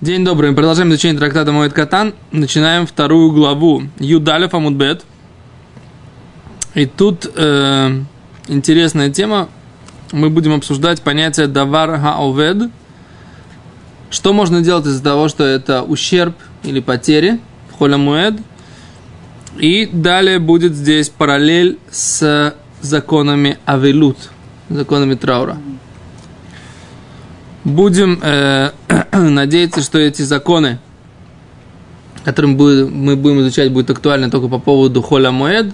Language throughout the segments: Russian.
День добрый. Мы продолжаем изучение трактата Моэд Катан. Начинаем вторую главу. Юдалев Амудбет. И тут э, интересная тема. Мы будем обсуждать понятие давар хаовед. Что можно делать из-за того, что это ущерб или потери в холя муэд. И далее будет здесь параллель с законами авелут, законами траура. Будем э, надеяться, что эти законы, которые мы будем изучать, будут актуальны только по поводу холя моед,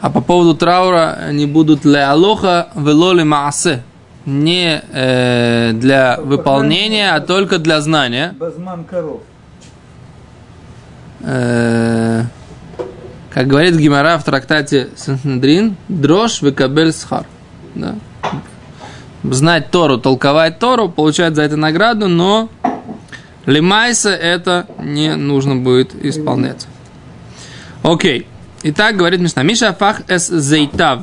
а по поводу траура они будут ле алоха вело ле маасе. Не э, для выполнения, а только для знания. Базман коров. Э, как говорит Гимара в трактате Санхендрин, дрожь выкабель схар. Да? Знать Тору, толковать Тору, получать за это награду, но лимайса это не нужно будет исполнять. Окей. Итак, говорит Мишна. Миша фах эс зейтав.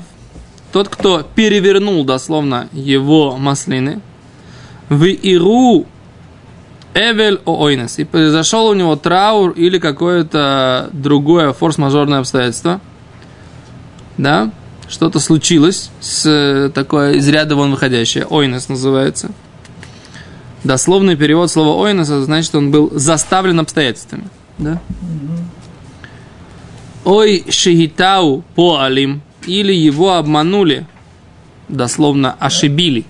Тот, кто перевернул дословно его маслины. В иру Эвель Ойнес. И произошел у него траур или какое-то другое форс-мажорное обстоятельство. Да? Что-то случилось с такое из ряда вон выходящее. Ойнес называется. Дословный перевод слова ойнес, значит, он был заставлен обстоятельствами. Да? Ой шигитау по алим. Или его обманули, дословно ошибили,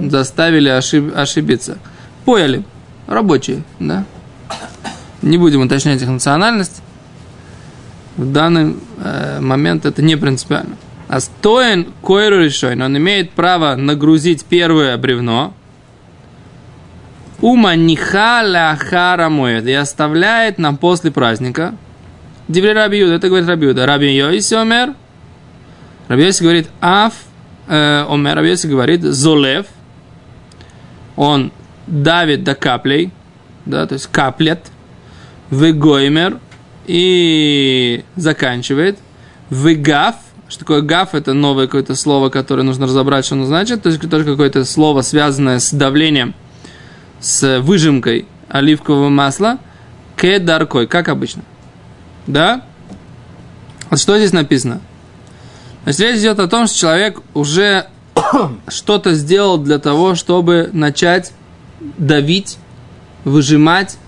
заставили ошиб, ошибиться. Пояли рабочие, да. Не будем уточнять их национальность. В данный э, момент это не принципиально. А стоен койру решой, он имеет право нагрузить первое бревно. Ума ниха ляхара моет и оставляет нам после праздника. Диври Рабиуда, это говорит Рабиуда. Раби Йоиси Омер. Раби Йоиси говорит Аф э, Омер. Раби Йоиси говорит Золев. Он давит до каплей, да, то есть каплет, выгоймер и заканчивает, выгав, что такое гав, это новое какое-то слово, которое нужно разобрать, что оно значит, то есть тоже какое-то слово, связанное с давлением, с выжимкой оливкового масла, кедаркой, как обычно. Да? Вот что здесь написано? Значит, речь идет о том, что человек уже что-то сделал для того, чтобы начать давить, выжимать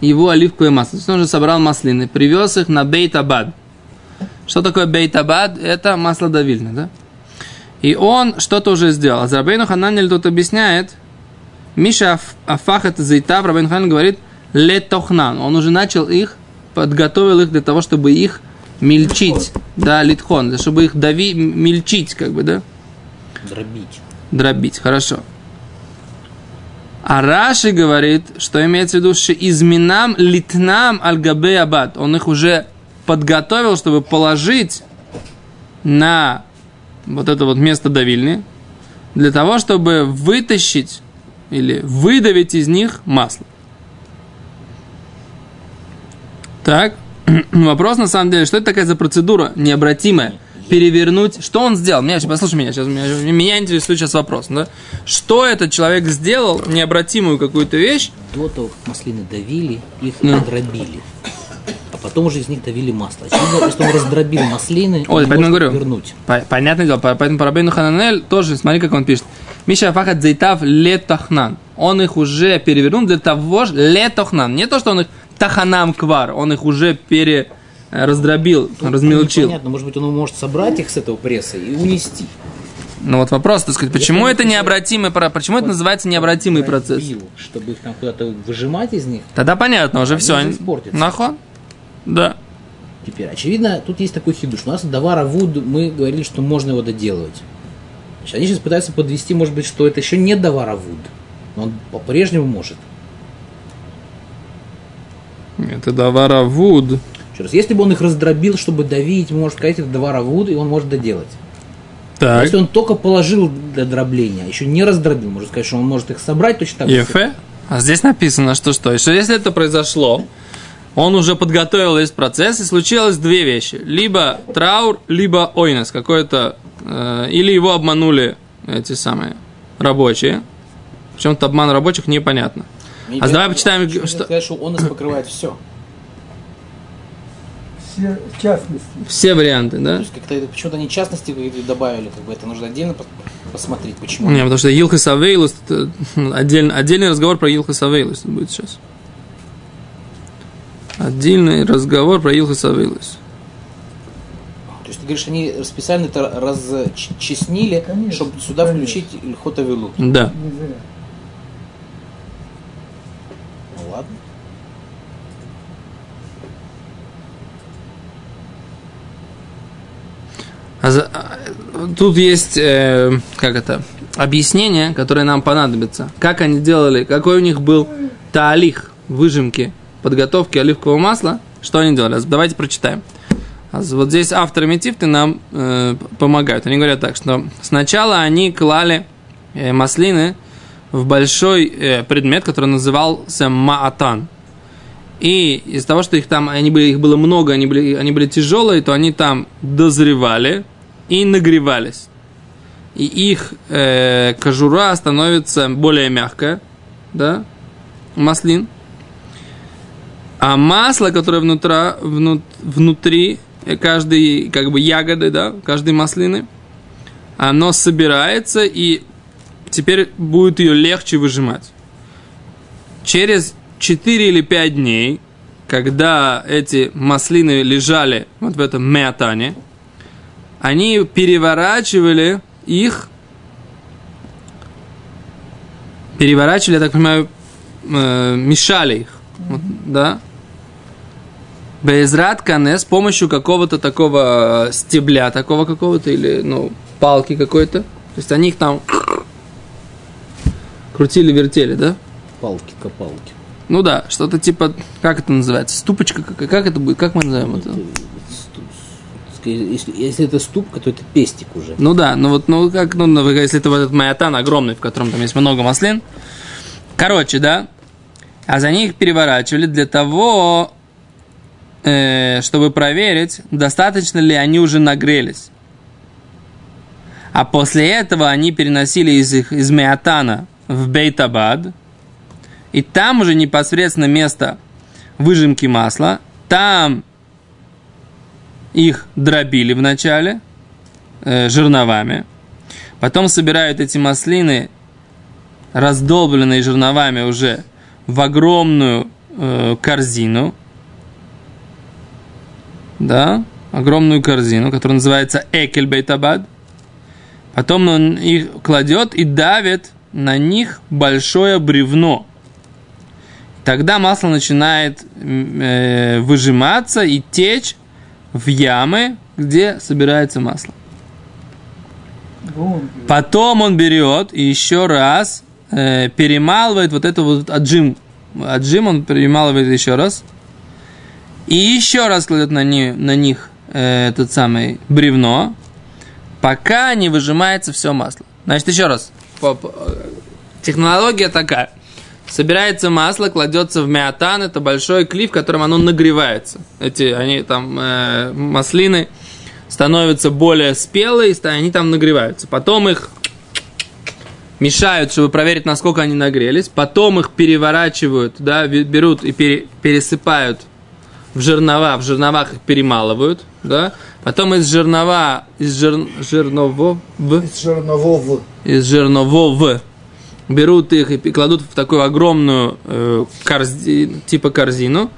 его оливковое масло. То есть он уже собрал маслины, привез их на бейт-абад. Что такое бейт-абад? Это масло давильное, да? И он что-то уже сделал. А Рабейну Хананель тут объясняет, Миша Афах это зайтав, Рабейну Хананель говорит, летохнан. Он уже начал их, подготовил их для того, чтобы их мельчить, да, литхон, чтобы их дави, мельчить, как бы, да? Дробить. Дробить, хорошо. А Раши говорит, что имеется в виду, что изменам литнам альгабе абад. Он их уже подготовил, чтобы положить на вот это вот место давильни, для того, чтобы вытащить или выдавить из них масло. Так, вопрос на самом деле, что это такая за процедура необратимая? перевернуть. Что он сделал? Меня, послушай меня, сейчас, меня, меня интересует сейчас вопрос. Да? Что этот человек сделал, необратимую какую-то вещь? До того, как маслины давили, их ну. дробили. Потом уже из них давили масло. Очевидно, если он раздробил маслины, Ой, он поэтому говорю, вернуть. Понятное дело, поэтому по Рабейну Хананель тоже, смотри, как он пишет. Миша Фахат Зайтав Летахнан. Он их уже перевернул для того же Летахнан. Не то, что он их Таханам Квар, он их уже пере, раздробил, ну, размельчил. Понятно, может быть, он может собрать их с этого пресса и унести. Ну вот вопрос, так сказать, почему это необратимый, почему это называется необратимый процесс? Чтобы их там куда-то выжимать из них. Тогда понятно, уже все. Нахон? Да. Теперь, очевидно, тут есть такой хидуш. У нас Давара Вуд, мы говорили, что можно его доделывать. Значит, они сейчас пытаются подвести, может быть, что это еще не Давара Вуд. Но он по-прежнему может. Это Давара Вуд. Еще раз, если бы он их раздробил, чтобы давить, можно сказать, это два равуд, и он может доделать. Так. Если он только положил для дробления, еще не раздробил, можно сказать, что он может их собрать точно так же. Ефе? А здесь написано, что что? Что если это произошло, он уже подготовил весь процесс, и случилось две вещи. Либо траур, либо ойнес, какой-то... Э, или его обманули эти самые рабочие. Причем-то обман рабочих непонятно. Мне А давай почитаем, что- сказать, что он нас покрывает все. Все частности. Все варианты, То да? есть как-то это- почему-то они частности добавили, как бы это нужно отдельно пос- посмотреть, почему. Не, потому что Илхас Авейлус, это отдельный, отдельный разговор про Илхас Авейлус будет сейчас. Отдельный разговор про Авейлус. То есть ты говоришь, они специально это разчеснили, Конечно, чтобы сюда конечно. включить Ильхота Вилут. Да. Ну ладно. А за- а, тут есть, э, как это, объяснение, которое нам понадобится. Как они делали, какой у них был таалих выжимки, подготовки оливкового масла, что они делали. Давайте прочитаем. А Вот здесь авторы Метифты нам э, помогают. Они говорят так, что сначала они клали э, маслины в большой э, предмет, который назывался маатан. И из-за того, что их там, они были, их было много, они были, они были тяжелые, то они там дозревали и нагревались. И их э, кожура становится более мягкая, да, маслин. А масло, которое внутра, внут- внутри э, каждой, как бы ягоды, да, каждой маслины, оно собирается и теперь будет ее легче выжимать. Через 4 или 5 дней, когда эти маслины лежали вот в этом мятане, они переворачивали их, переворачивали, я так понимаю, э, мешали их, вот, да, Безрат Кане с помощью какого-то такого э, стебля, такого какого-то, или, ну, палки какой-то. То есть они их там крутили-вертели, да? Палки, копалки. Ну да, что-то типа, как это называется? Ступочка какая? Как это будет? Как мы назовем это? Если, если это ступка, то это пестик уже. Ну да, ну вот, ну как, ну, ну, если это вот этот маятан огромный, в котором там есть много маслин. Короче, да, а за них переворачивали для того, э, чтобы проверить, достаточно ли они уже нагрелись. А после этого они переносили из их из Меатана в Бейтабад, и там уже непосредственно место выжимки масла, там их дробили вначале э, жерновами, потом собирают эти маслины, раздолбленные жерновами уже в огромную э, корзину, да, огромную корзину, которая называется Экель Бейтабад. Потом он их кладет и давит на них большое бревно. Тогда масло начинает э, выжиматься и течь в ямы, где собирается масло. Потом он берет и еще раз э, перемалывает вот это вот отжим. Отжим он перемалывает еще раз. И еще раз кладет на, ни- на них э, этот самый бревно, пока не выжимается все масло. Значит, еще раз. Технология такая. Собирается масло, кладется в миотан, это большой клей, в котором оно нагревается. Эти, они там, э, маслины становятся более спелые, они там нагреваются. Потом их мешают, чтобы проверить, насколько они нагрелись. Потом их переворачивают, да, берут и пере- пересыпают в жернова, в жерновах их перемалывают, да. Потом из жернова, из жир, жерновов, из Чернового. из жерновов берут их и кладут в такую огромную э, корзи- типа корзину,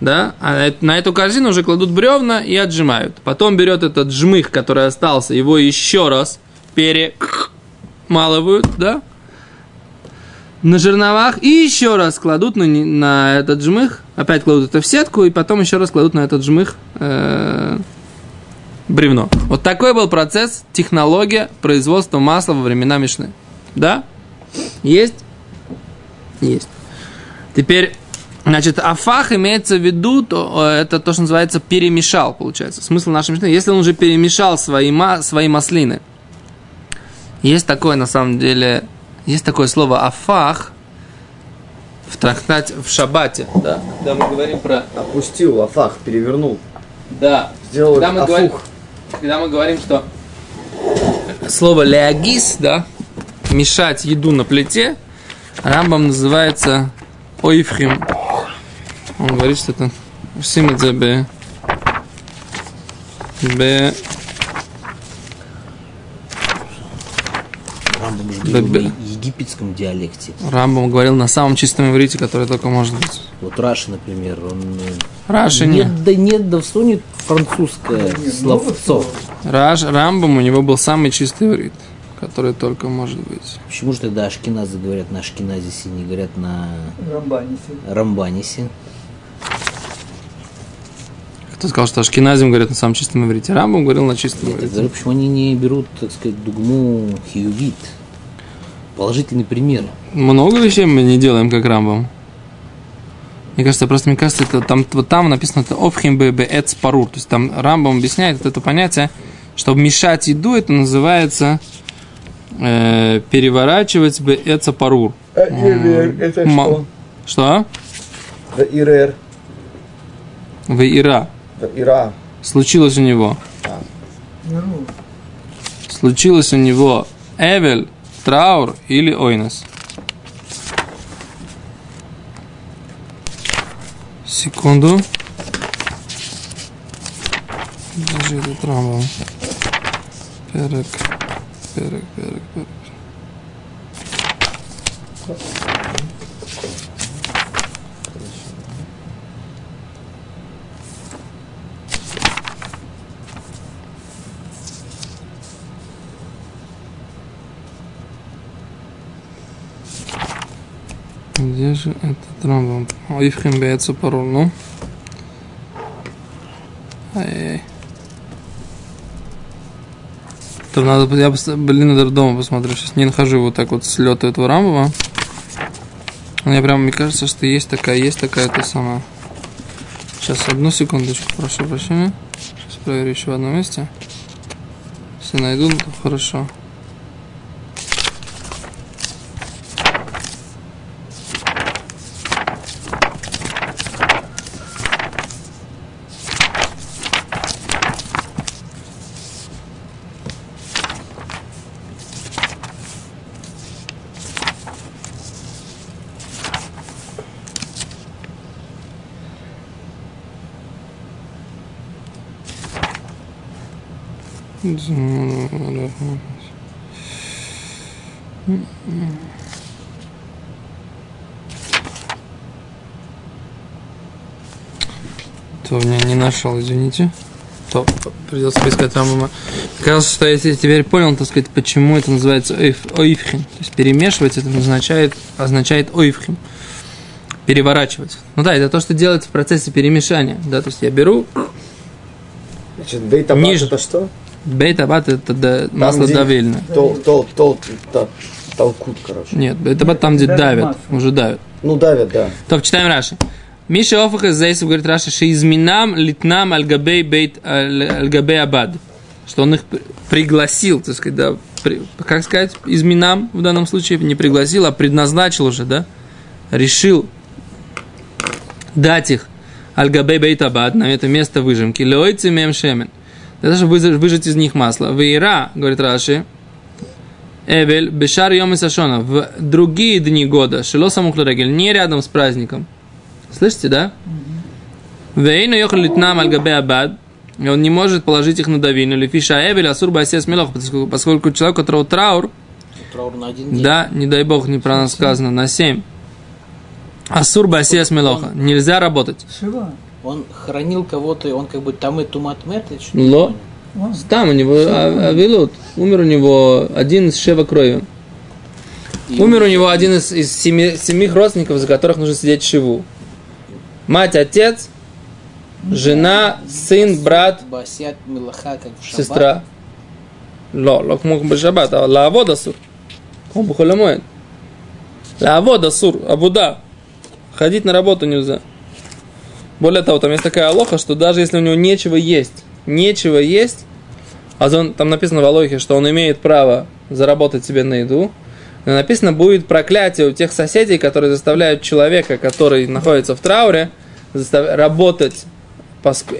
да, а на эту корзину уже кладут бревна и отжимают. Потом берет этот жмых, который остался, его еще раз перемалывают, да, на жерновах и еще раз кладут на, не- на этот жмых, опять кладут это в сетку и потом еще раз кладут на этот жмых э, бревно. Вот такой был процесс, технология производства масла во времена Мишны. Да? Есть? Есть. Теперь, значит, афах имеется в виду, то, э, это то, что называется перемешал, получается. Смысл нашей Мишны, если он уже перемешал свои, свои маслины. Есть такое, на самом деле, есть такое слово афах в трактате, в шабате, да, когда мы говорим про Опустил афах, перевернул. да. Сделал когда мы, афух. говорим, когда мы говорим, что слово леагис, да, мешать еду на плите, Рамбам называется Ойфхим. Он говорит, что это Симадзе Б. Б. Египетском диалекте. Рамбам говорил на самом чистом иврите, который только может быть. Вот Раши, например, он... э, Раши не. Нет, да нет, да всунет французское словцо. Раш, Рамбам у него был самый чистый иврит, который только может быть. Почему же тогда ашкеназы говорят на ашкеназисе, не говорят на Рамбанисе. рамбанисе? Кто сказал, что Ашкиназим говорит на самом чистом иврите? Рамбам говорил на чистом Я так иврите. говорю, почему они не берут, так сказать, дугму хиювит? Положительный пример. Много вещей мы не делаем, как Рамбам. Мне кажется, просто мне кажется, это там, вот там написано это офхим бе эц парур. То есть там Рамбам объясняет вот это понятие, что мешать еду, это называется э, переворачивать бе эца парур. А Ирер, это что? Что? Ирер. В Ира. Ира. Случилось у него. Ну, Случилось у него Эвель, траур или ойнес. Секунду. Где же этот Рамбам? Перек, перек, же этот Рамбам? Ивхим бейца парол, ну? Там надо, я, блин, надо дома посмотрю. Сейчас не нахожу вот так вот слета этого Рамбова. Мне прям, мне кажется, что есть такая, есть такая то сама. Сейчас, одну секундочку, прошу прощения. Сейчас проверю еще в одном месте. Если найду, то хорошо. То меня не нашел, извините. То придется поискать Рамбама. Кажется, что я те- теперь понял, так сказать, почему это называется ойф- ойфхим. То есть перемешивать это означает, означает ойфхим. Переворачивать. Ну да, это то, что делается в процессе перемешания. Да, то есть я беру Значит, бейтабат Ниже. это что? бейт-абат, это да- масло давильное. Тол, тол, тол, тол- толкут, короче. Нет, бейт-абат там, где Давит давят, уже давят. Ну, давят, да. То, читаем Раши. Миша Офаха Зайсов говорит Раши, что изминам литнам альгабей бейт аль- альгабей абад. Что он их при- пригласил, так сказать, да, при- как сказать, изминам в данном случае не пригласил, а предназначил уже, да, решил дать их альгабей бейт абад на это место выжимки. Лойцы мем шемен. Для того, чтобы выжать- из них масло. Вейра, говорит Раши, Эвель, Бешар Йом и Сашона, в другие дни года, Шило Самухларегель, не рядом с праздником. Слышите, да? Вейну Йохал Литнам Альгабе Абад, и он не может положить их на давину, или фиша Эвель, Асур Басес Мелох, поскольку, человек, у которого траур, Траур на один день. да, не дай бог, неправильно сказано, на 7. Асур Басес Мелоха, нельзя работать. Шива. Он хранил кого-то, и он как бы там и тумат мет, Ло. не. Там у него а- Авилут, умер у него один из шева крови. И Умер у него один из, из семи, семих родственников, за которых нужно сидеть шиву. Мать, отец, жена, сын, брат, Басят Милаха, как в шаббат. сестра. Ло, ло כמו בשבת, אבל לעבוד אסור. כמו בחול המועד. לעבוד אסור, עבודה. Ходить на работу нельзя. Более того, там есть такая алоха, что даже если у него нечего есть, нечего есть, а он, там написано в Алохе, что он имеет право заработать себе на еду, но написано будет проклятие у тех соседей, которые заставляют человека, который находится в трауре, застав- работать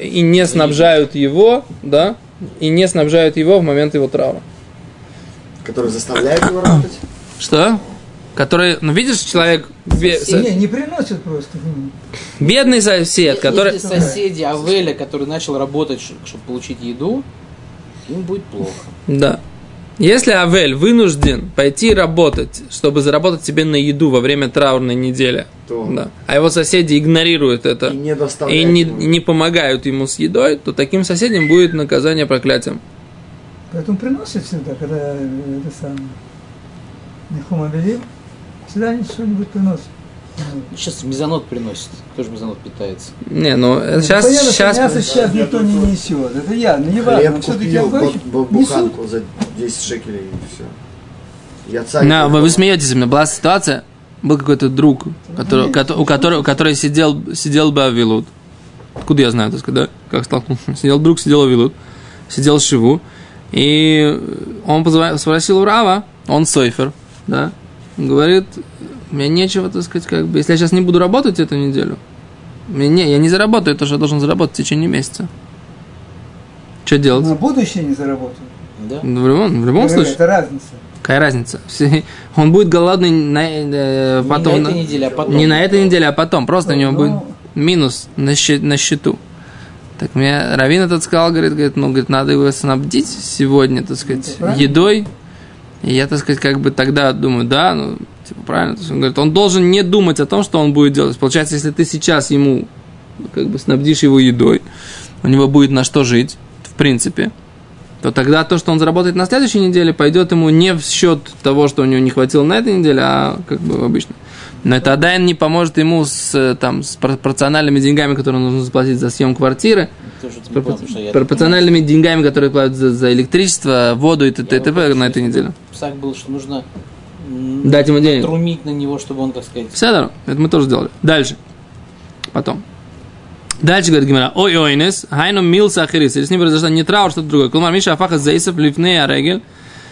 и не снабжают его, да, и не снабжают его в момент его траура. Который заставляет его работать. Что? который, ну видишь, человек, Не, не приносят просто. м. бедный сосед, который... Если соседи Авеля, который начал работать, чтобы получить еду, им будет плохо. Да. Если Авель вынужден пойти работать, чтобы заработать себе на еду во время траурной недели, То. да, а его соседи игнорируют это И не и не, ему. не помогают ему с едой, то таким соседям будет наказание проклятием. Поэтому приносят всегда, когда э, это самое. Велим, всегда они что-нибудь приносят. Ну, Сейчас мезонот приносит. Кто же мезонот питается? Не, ну ну, сейчас, понятно, сейчас, мясо сейчас никто не несет. Это я, ну не важно. Хлеб купил, буханку за 10 шекелей и все. Я царь. Да, вы, вы смеетесь, у меня была ситуация, был какой-то друг, который, кото- у которого, который сидел, сидел бы Авилут. Откуда я знаю, так сказать, да? Как столкнулся? Сидел друг, сидел Авилут, сидел Шиву, и он позвонил, спросил у Рава, он Сойфер, да, говорит, мне нечего, так сказать, как бы, если я сейчас не буду работать эту неделю, мне не, я не заработаю то, что я должен заработать в течение месяца. Что делать? На будущее не заработают. Да? Ну, В любом, в любом случае. Это разница. Какая разница? Все- Он будет голодный на, э, потом. не на этой неделе, а потом. Не на этой неделе, а потом. Просто у него Ну, будет минус на, счет, на счету. Так мне Равин этот сказал, говорит, говорит, ну, говорит, надо его снабдить сегодня, так сказать, правильно. едой. И я, так сказать, как бы тогда думаю, да, ну, типа, правильно. То есть он говорит, он должен не думать о том, что он будет делать. Получается, если ты сейчас ему, как бы, снабдишь его едой, у него будет на что жить, в принципе, то тогда то, что он заработает на следующей неделе, пойдет ему не в счет того, что у него не хватило на этой неделе, а как бы обычно. Но это Адайн не поможет ему с, э, там, с пропорциональными деньгами, которые нужно заплатить за съем квартиры, с что я пропорциональными деньгами, которые платят за, за электричество, воду и т.д. на этой неделе. Псак был, что нужно Дать ему денег. трумить на него, чтобы он, как сказать, Все, да, это мы тоже сделали. Дальше. Потом. Дальше говорит Гимара. Ой, ойнес, хайну мил сахарис. Или с ним произошло не траур, что-то другое. Клумар Миша Афаха Зейсов Лифней Арегель.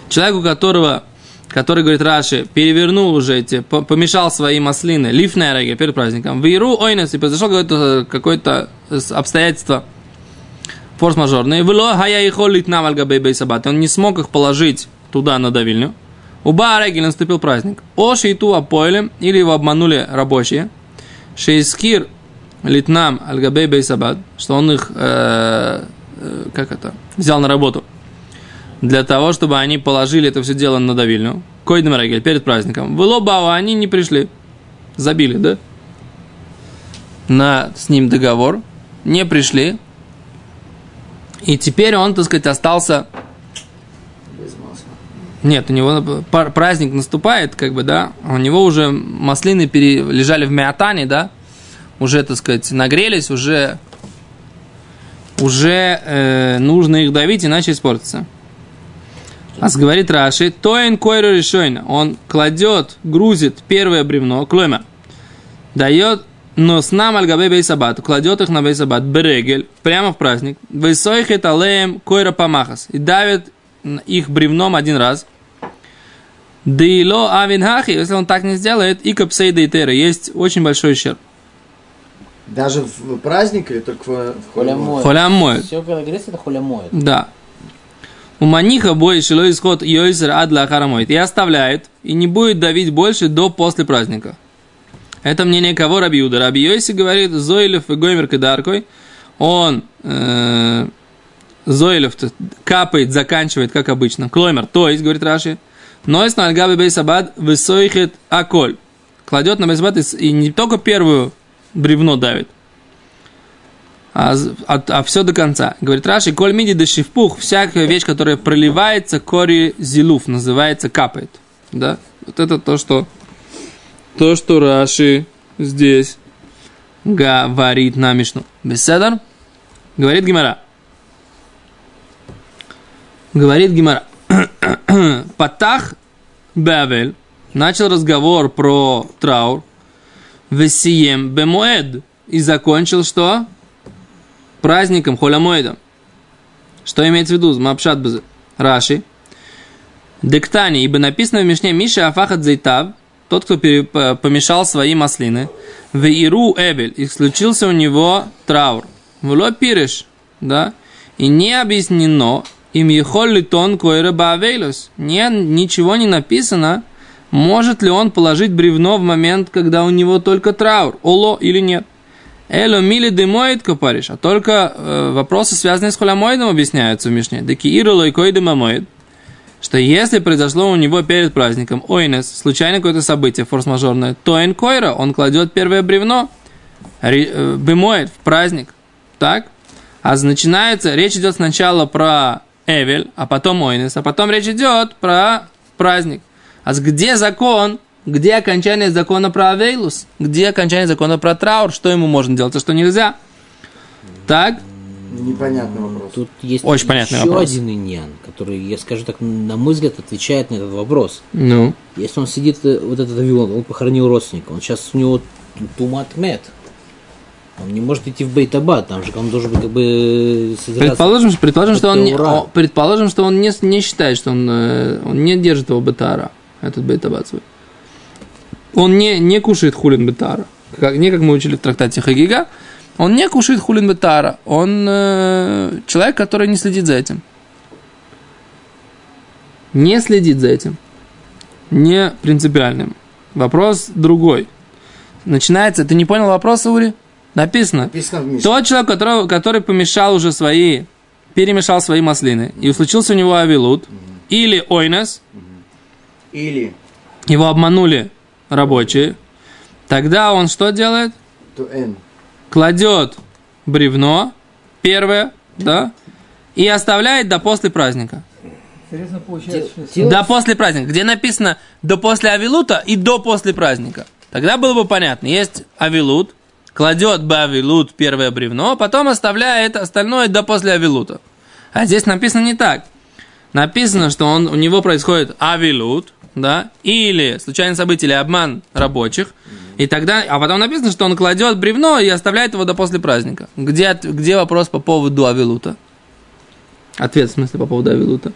Человек, у которого, который, говорит Раши, перевернул уже эти, по- помешал свои маслины, лифней Арегель перед праздником. В Иру ойнес, и произошло какое-то, какое-то с- обстоятельство форс-мажорное. Вло хая и холит нам альгабей бейсабат. Он не смог их положить туда, на давильню. У Баарегель наступил праздник. О шейту апойлем, или его обманули рабочие. Шейскир литнам альгабей бейсабад, что он их, э, э, как это, взял на работу. Для того, чтобы они положили это все дело на давильню. Койдем Регель перед праздником. В Лобау они не пришли. Забили, да? На с ним договор. Не пришли. И теперь он, так сказать, остался. Нет, у него праздник наступает, как бы, да, а у него уже маслины пере- лежали в миатане, да, уже, так сказать, нагрелись, уже, уже э, нужно их давить, иначе испортится. А говорит Раши, тоин койру решойна, он кладет, грузит первое бревно, клойма, дает, но с нам альгабе бейсабат, кладет их на бейсабат, берегель, прямо в праздник, высойхет алеем койра памахас, и давит их бревном один раз. Дейло авинхахи, если он так не сделает, и капсей дейтера, есть очень большой ущерб. Даже в праздник или только в, в Холямой. Холям моет. Все, когда говорится, это холямоет. Да. У маниха бой шило исход йойсер адла харамоет. И оставляет, и не будет давить больше до после праздника. Это мнение кого Рабиуда. Раби Йоси говорит, Зоилев и Гоймер Кедаркой, он э, Зоилев капает, заканчивает, как обычно. Клоймер, то есть, говорит Раши, Нойс на альгабе бейсабад высойхет аколь. Кладет на бейсабад и, не только первую бревно давит, а, з- а, все до конца. Говорит Раши, коль миди да шифпух, всякая вещь, которая проливается, кори зилуф, называется капает. Да? Вот это то, что то, что Раши здесь говорит на Мишну. Беседар? Говорит Гимара. Говорит Гимара. Патах Бавель начал разговор про траур. Весием бемоэд. И закончил что? Праздником холямоэдом. Что имеется в виду? Мапшат. Раши. Дектани, ибо написано в Мишне Миша Афахат Зайтав, тот, кто помешал свои маслины, в Иру Эбель, и случился у него траур. Вло пириш, да, и не объяснено, им ехол ли тон койра баавейлос. Не, ничего не написано может ли он положить бревно в момент, когда у него только траур, оло или нет. Эло мили демоид копариш, а только э, вопросы, связанные с холямоидом, объясняются в Мишне. Деки ирло и койдемамоид, что если произошло у него перед праздником ойнес, случайно какое-то событие форс-мажорное, то койра, он кладет первое бревно, э, бемоид, в праздник. Так? А начинается, речь идет сначала про Эвель, а потом ойнес, а потом речь идет про праздник. А с где закон, где окончание закона про Авейлус? Где окончание закона про траур? Что ему можно делать, а что нельзя? Так? Непонятный вопрос. Тут есть Очень понятный еще вопрос. один иньян, который, я скажу так, на мой взгляд, отвечает на этот вопрос. Ну. Если он сидит, э, вот этот Авилон, он похоронил родственника, он сейчас у него ту- тумат мед. Он не может идти в Бейтабад, там же он должен быть как бы собираться. Предположим, предположим, что он не, о, предположим, что он не, не считает, что он, э, он не держит его бетара, этот бетабат свой. Он не, не кушает хулин бетара. Как, не как мы учили в трактате Хагига. Он не кушает хулин бетара. Он э, человек, который не следит за этим. Не следит за этим. Не принципиальным. Вопрос другой. Начинается. Ты не понял вопроса, Ури? Написано. Написано в Мишне. Тот человек, который, который помешал уже свои, перемешал свои маслины, и случился у него авилут, или ойнес, Или его обманули рабочие, тогда он что делает? Кладет бревно, первое, да, и оставляет до после праздника. Интересно получается, что Дело- До после праздника. Где написано до после авилута и до после праздника. Тогда было бы понятно. Есть авилут, кладет бы авилут первое бревно, потом оставляет остальное до после авилута. А здесь написано не так. Написано, что он, у него происходит авилут, да, или случайное событие, или обман рабочих, и тогда, а потом написано, что он кладет бревно и оставляет его до после праздника. Где, где вопрос по поводу авилута? Ответ, в смысле, по поводу авилута.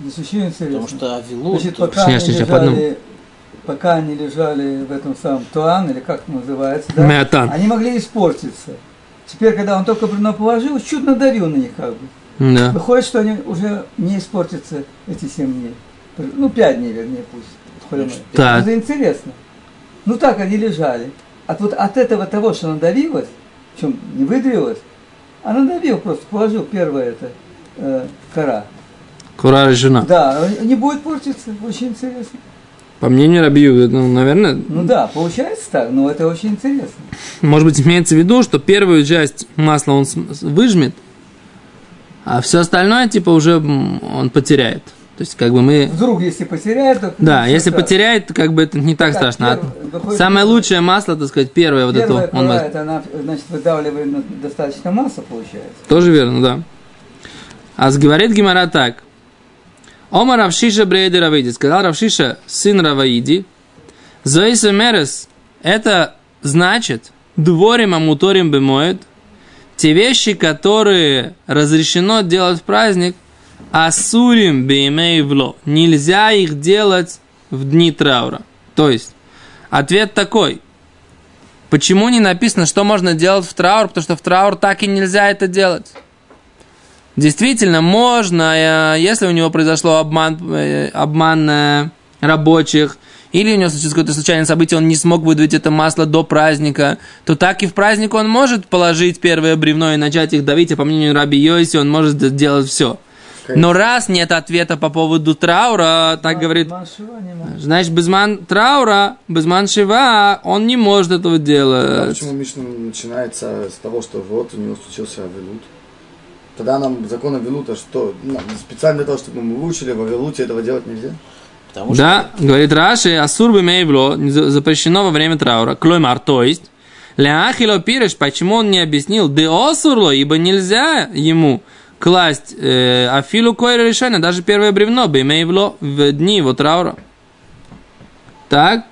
здесь очень интересно. Потому что Авилут, Значит, пока Снял, они, лежали, пока они лежали в этом самом туан, или как это называется, да, Меатан. они могли испортиться. Теперь, когда он только бревно положил, чуть надавил на них как бы. Да. Выходит, что они уже не испортятся эти 7 дней. Ну, 5 дней, вернее, пусть. Хоть Так. Это интересно. Ну, так они лежали. От, вот от этого того, что надавилось, причем не выдавилось, а надавил просто, положил первое это э, кора. Кура решена. Да, не будет портиться, очень интересно. По мнению Рабию, ну, наверное, Ну да, получается так, но это очень интересно. может быть, имеется в виду, что первую часть масла он выжмет, а все остальное, типа, уже он потеряет. То есть, как бы мы... Вдруг, если потеряет, то... Да, если страшно. потеряет, то как бы это не так Так, страшно. А первое, выходит, Самое первое. лучшее масло, так сказать, первое вот это он возьмет. это она, значит, выдавливает достаточно масса, получается. Тоже верно, да. А говорит Гимара так. Ома Равшиша Брейда Равиди. Сказал Равшиша, сын Раваиди. Зоиса Мерес. Это значит, дворим амуторим бемоет. Те вещи, которые разрешено делать в праздник, асурим беймей вло. Нельзя их делать в дни траура. То есть, ответ такой. Почему не написано, что можно делать в траур? Потому что в траур так и нельзя это делать. Действительно, можно, э, если у него произошло обман, э, обман э, рабочих, или у него случилось какое-то случайное событие, он не смог выдавить это масло до праздника, то так и в праздник он может положить первое бревно и начать их давить, а по мнению Раби Йоси он может сделать все. Но раз нет ответа по поводу траура, так говорит не может. Значит, безман траура, безман шива, он не может этого А делать. почему Мишна начинается с того, что вот у него случился Авилут? Тогда нам закон Авилута, что нам специально для того, чтобы мы выучили, в Авилуте этого делать нельзя? Потому что Да, говорит Раши, асур бы мейбло, запрещено во время траура. Клоймар, то есть, ляхило пиреш, почему он не объяснил, де осурло, ибо нельзя ему класть э, афилу койра решения, даже первое бревно, бы мейбло в дни его траура. Так?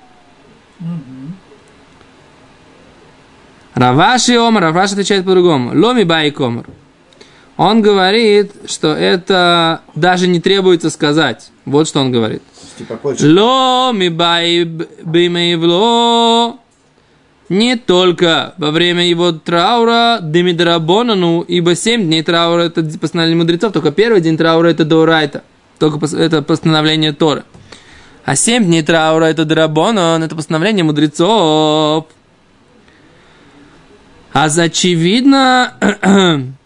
Раваши Омар, Раваши отвечает по-другому. Ломи бай комар. Он говорит, что это даже не требуется сказать. Вот что он говорит. Ло ми бимейвло. Не только во время его траура демидрабонану, ибо семь дней траура это постановление мудрецов, только первый день траура это доурайта, только это постановление Торы. А семь дней траура это драбонон, это постановление мудрецов. А очевидно,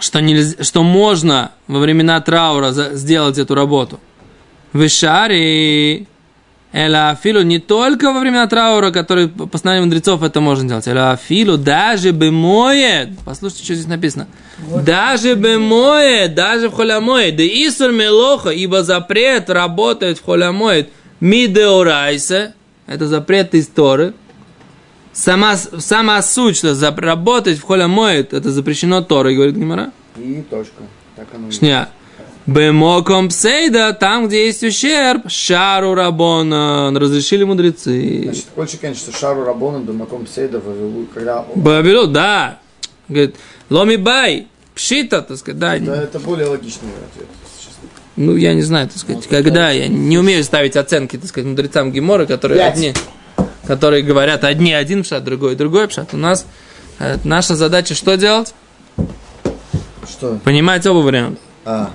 что, нельзя, что можно во времена траура сделать эту работу. В Ишаре, Эла Афилу не только во времена траура, который по постановлению мудрецов это можно делать. Эла Афилу даже бы моет. Послушайте, что здесь написано. Даже бы моет, даже в холямоет. Да Исур Мелоха, ибо запрет работает в холямоет. Мидеорайсе. Это запрет из Торы. Сама, сама суть, что зап- работать в холямоет, это запрещено Торой, говорит Гимара. И точка. Так оно Шня. Бемоком псейда, там, где есть ущерб, шару рабона, разрешили мудрецы. Значит, хочешь, конечно, что Шару Рабона, Бамаком Сейда, Вавилу, когда... Бабилу, да. Говорит, ломи бай, пшита, так сказать, да. Да, это более логичный ответ. Ну, я не знаю, так сказать, Вот когда, это- я не умею ставить оценки, так сказать, мудрецам Гемора, которые Пять. одни, которые говорят одни один пшат, другой другой пшат. У нас э, наша задача что делать? Что? Понимать оба варианта. А,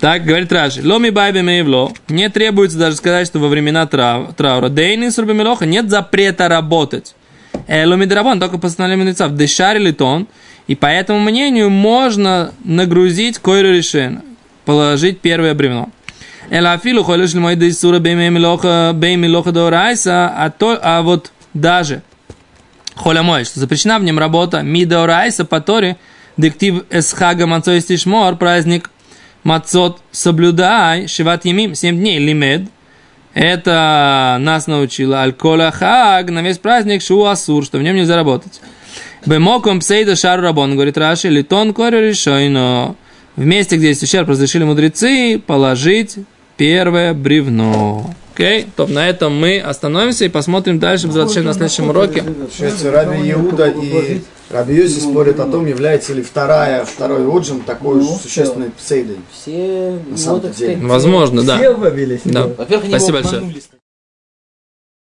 Так говорит Раши. Ломи байбе мейвло. Не требуется даже сказать, что во времена трау- траура. Дейни сурбемелоха нет запрета работать. Эломи драбон, только постановление мудрецов. Дешари литон. И по этому мнению можно нагрузить койру решен. Положить первое бревно. Элафилу холиш мой дейсура беймелоха беймелоха дорайса. А то, а вот даже холямой, что запрещена в нем работа мидорайса по Торе, диктив эсхага мацой стишмор, праздник Мацот соблюдай, шиват емим, 7 дней, лимед. Это нас научило аль-кола хаг, на весь праздник шу асур, что в нем нельзя работать. Бемоком псейда шару рабон, говорит Раши, литон коре решойно. В месте, где есть ущерб, разрешили мудрецы положить первое бревно. Окей, то на этом мы остановимся и посмотрим дальше, возвращаемся на следующем уроке. Получается, Раби Иуда и Раби Йоси спорят о том, является ли вторая, второй отжим такой Ну, же существенной псейдой. Все, На самом так деле. Возможно, да. Все. Да. Во-первых, они Спасибо большое.